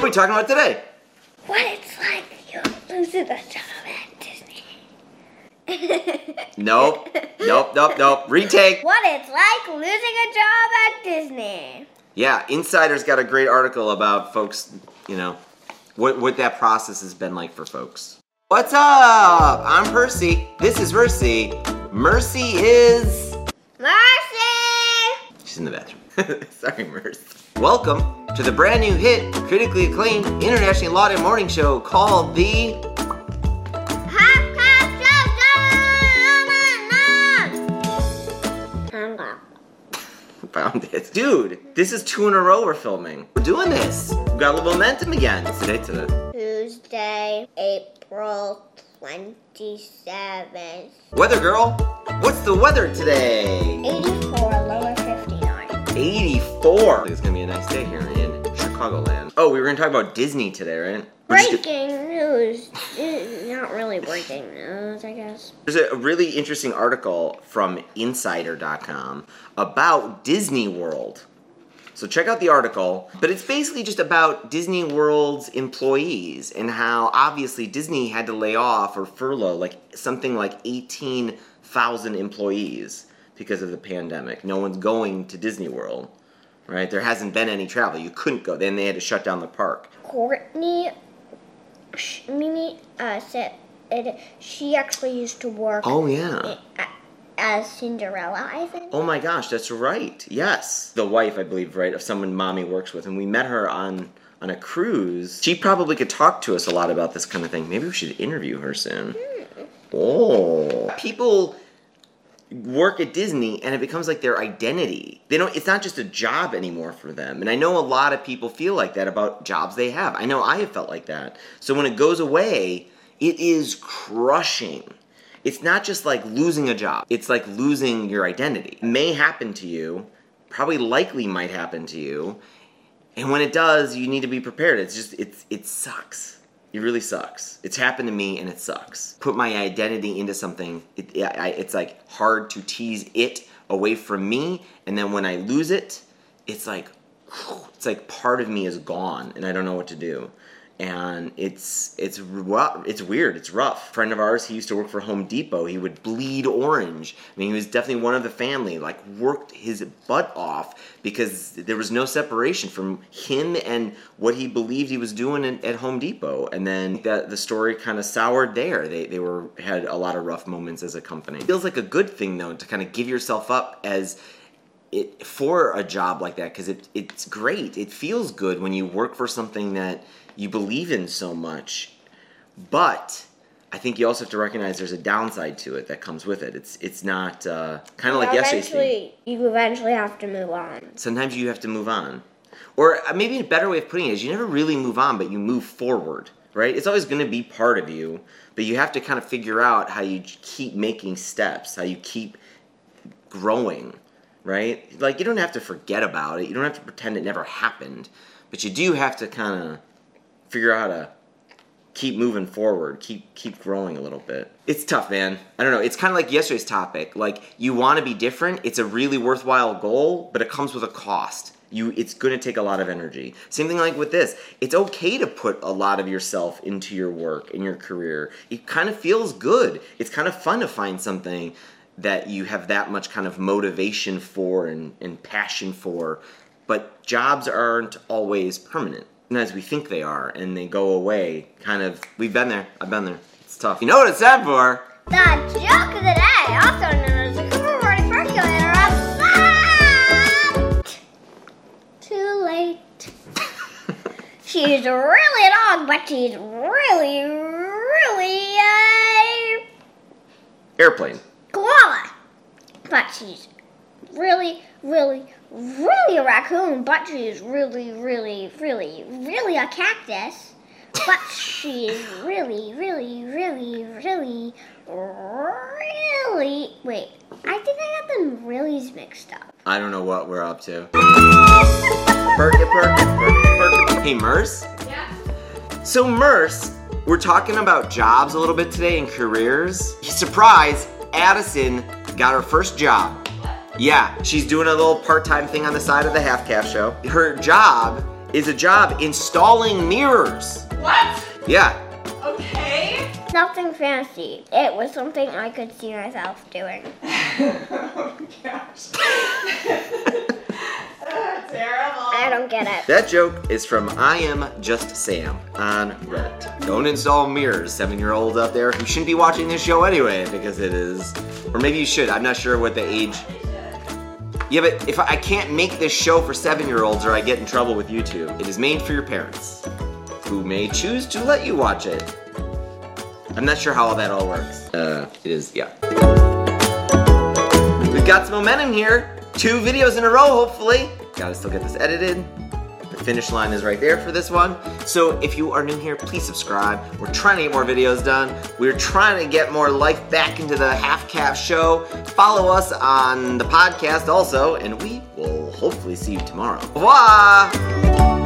What are we talking about today? What it's like you losing a job at Disney. Nope. Nope, nope, nope. Retake. What it's like losing a job at Disney. Yeah, Insider's got a great article about folks, you know, what, what that process has been like for folks. What's up? I'm Percy. This is Mercy. Mercy is. Mercy! She's in the bathroom. Sorry, Mercy. Welcome to the brand new hit, critically acclaimed, internationally lauded morning show called The. Found it. Dude, this is two in a row we're filming. We're doing this. We've got a little momentum again. What's the date today? Tuesday, April 27th. Weather girl, what's the weather today? 84, lower 59. 84. It's gonna be a nice day here Chicagoland. Oh, we were gonna talk about Disney today, right? Breaking news. Not really breaking news, I guess. There's a really interesting article from Insider.com about Disney World. So check out the article, but it's basically just about Disney World's employees and how obviously Disney had to lay off or furlough like something like 18,000 employees because of the pandemic. No one's going to Disney World, right? There hasn't been any travel. You couldn't go. Then they had to shut down the park. Courtney, Mimi uh, said it, she actually used to work Oh yeah. as Cinderella, I think. Oh my gosh, that's right. Yes. The wife, I believe, right, of someone mommy works with, and we met her on on a cruise. She probably could talk to us a lot about this kind of thing. Maybe we should interview her soon. Oh. People work at Disney and it becomes like their identity. They don't it's not just a job anymore for them. And I know a lot of people feel like that about jobs they have. I know I have felt like that. So when it goes away, it is crushing. It's not just like losing a job. It's like losing your identity. It may happen to you, probably likely might happen to you. And when it does, you need to be prepared. It's just it's it sucks. It really sucks. It's happened to me and it sucks. Put my identity into something. It, I, it's like hard to tease it away from me, and then when I lose it, it's like it's like part of me is gone, and I don't know what to do. And it's it's rough. It's weird. It's rough. friend of ours, he used to work for Home Depot. He would bleed orange. I mean, he was definitely one of the family. Like worked his butt off because there was no separation from him and what he believed he was doing at, at Home Depot. And then that the story kind of soured there. They they were had a lot of rough moments as a company. feels like a good thing though to kind of give yourself up as it for a job like that because it, it's great. It feels good when you work for something that you believe in so much. But I think you also have to recognize there's a downside to it that comes with it. It's it's not uh, kind of like yesterday's thing. you eventually have to move on. Sometimes you have to move on, or uh, maybe a better way of putting it is you never really move on, but you move forward. Right? It's always going to be part of you, but you have to kind of figure out how you keep making steps, how you keep growing, right? Like you don't have to forget about it. You don't have to pretend it never happened, but you do have to kind of figure out how to keep moving forward, keep keep growing a little bit. It's tough, man. I don't know. It's kind of like yesterday's topic. Like you want to be different. It's a really worthwhile goal, but it comes with a cost. You, it's going to take a lot of energy. Same thing like with this. It's okay to put a lot of yourself into your work and your career. It kind of feels good. It's kind of fun to find something that you have that much kind of motivation for and, and passion for. But jobs aren't always permanent. Sometimes we think they are and they go away. Kind of, we've been there. I've been there. It's tough. You know what it's time for? The joke of the day, also known as the Cooper Morning Percolator of Fact. Too late. she's really a dog, but she's really, really a Airplane. Koala. But she's really, really, really a raccoon, but she's really, really, really, really a cactus. But she's really, really, really, really, really. Wait, I think I got them really's mixed up. I don't know what we're up to. Perk it, perk it, perk it. Hey, Merce? Yeah. So, Merce, we're talking about jobs a little bit today and careers. Surprise, Addison got her first job. Yeah, she's doing a little part time thing on the side of the half caf show. Her job is a job installing mirrors. What? Yeah. Okay. Nothing fancy. It was something I could see myself doing. oh gosh. I don't get it. That joke is from I Am Just Sam on Reddit. Don't install mirrors, seven year olds out there who shouldn't be watching this show anyway because it is. Or maybe you should. I'm not sure what the age. Yeah, but if I, I can't make this show for seven year olds or I get in trouble with YouTube, it is made for your parents who may choose to let you watch it. I'm not sure how all that all works. Uh, it is, yeah. We've got some momentum here. Two videos in a row, hopefully. Gotta still get this edited. The finish line is right there for this one. So if you are new here, please subscribe. We're trying to get more videos done. We're trying to get more life back into the Half Caf Show. Follow us on the podcast also, and we will hopefully see you tomorrow. Au revoir!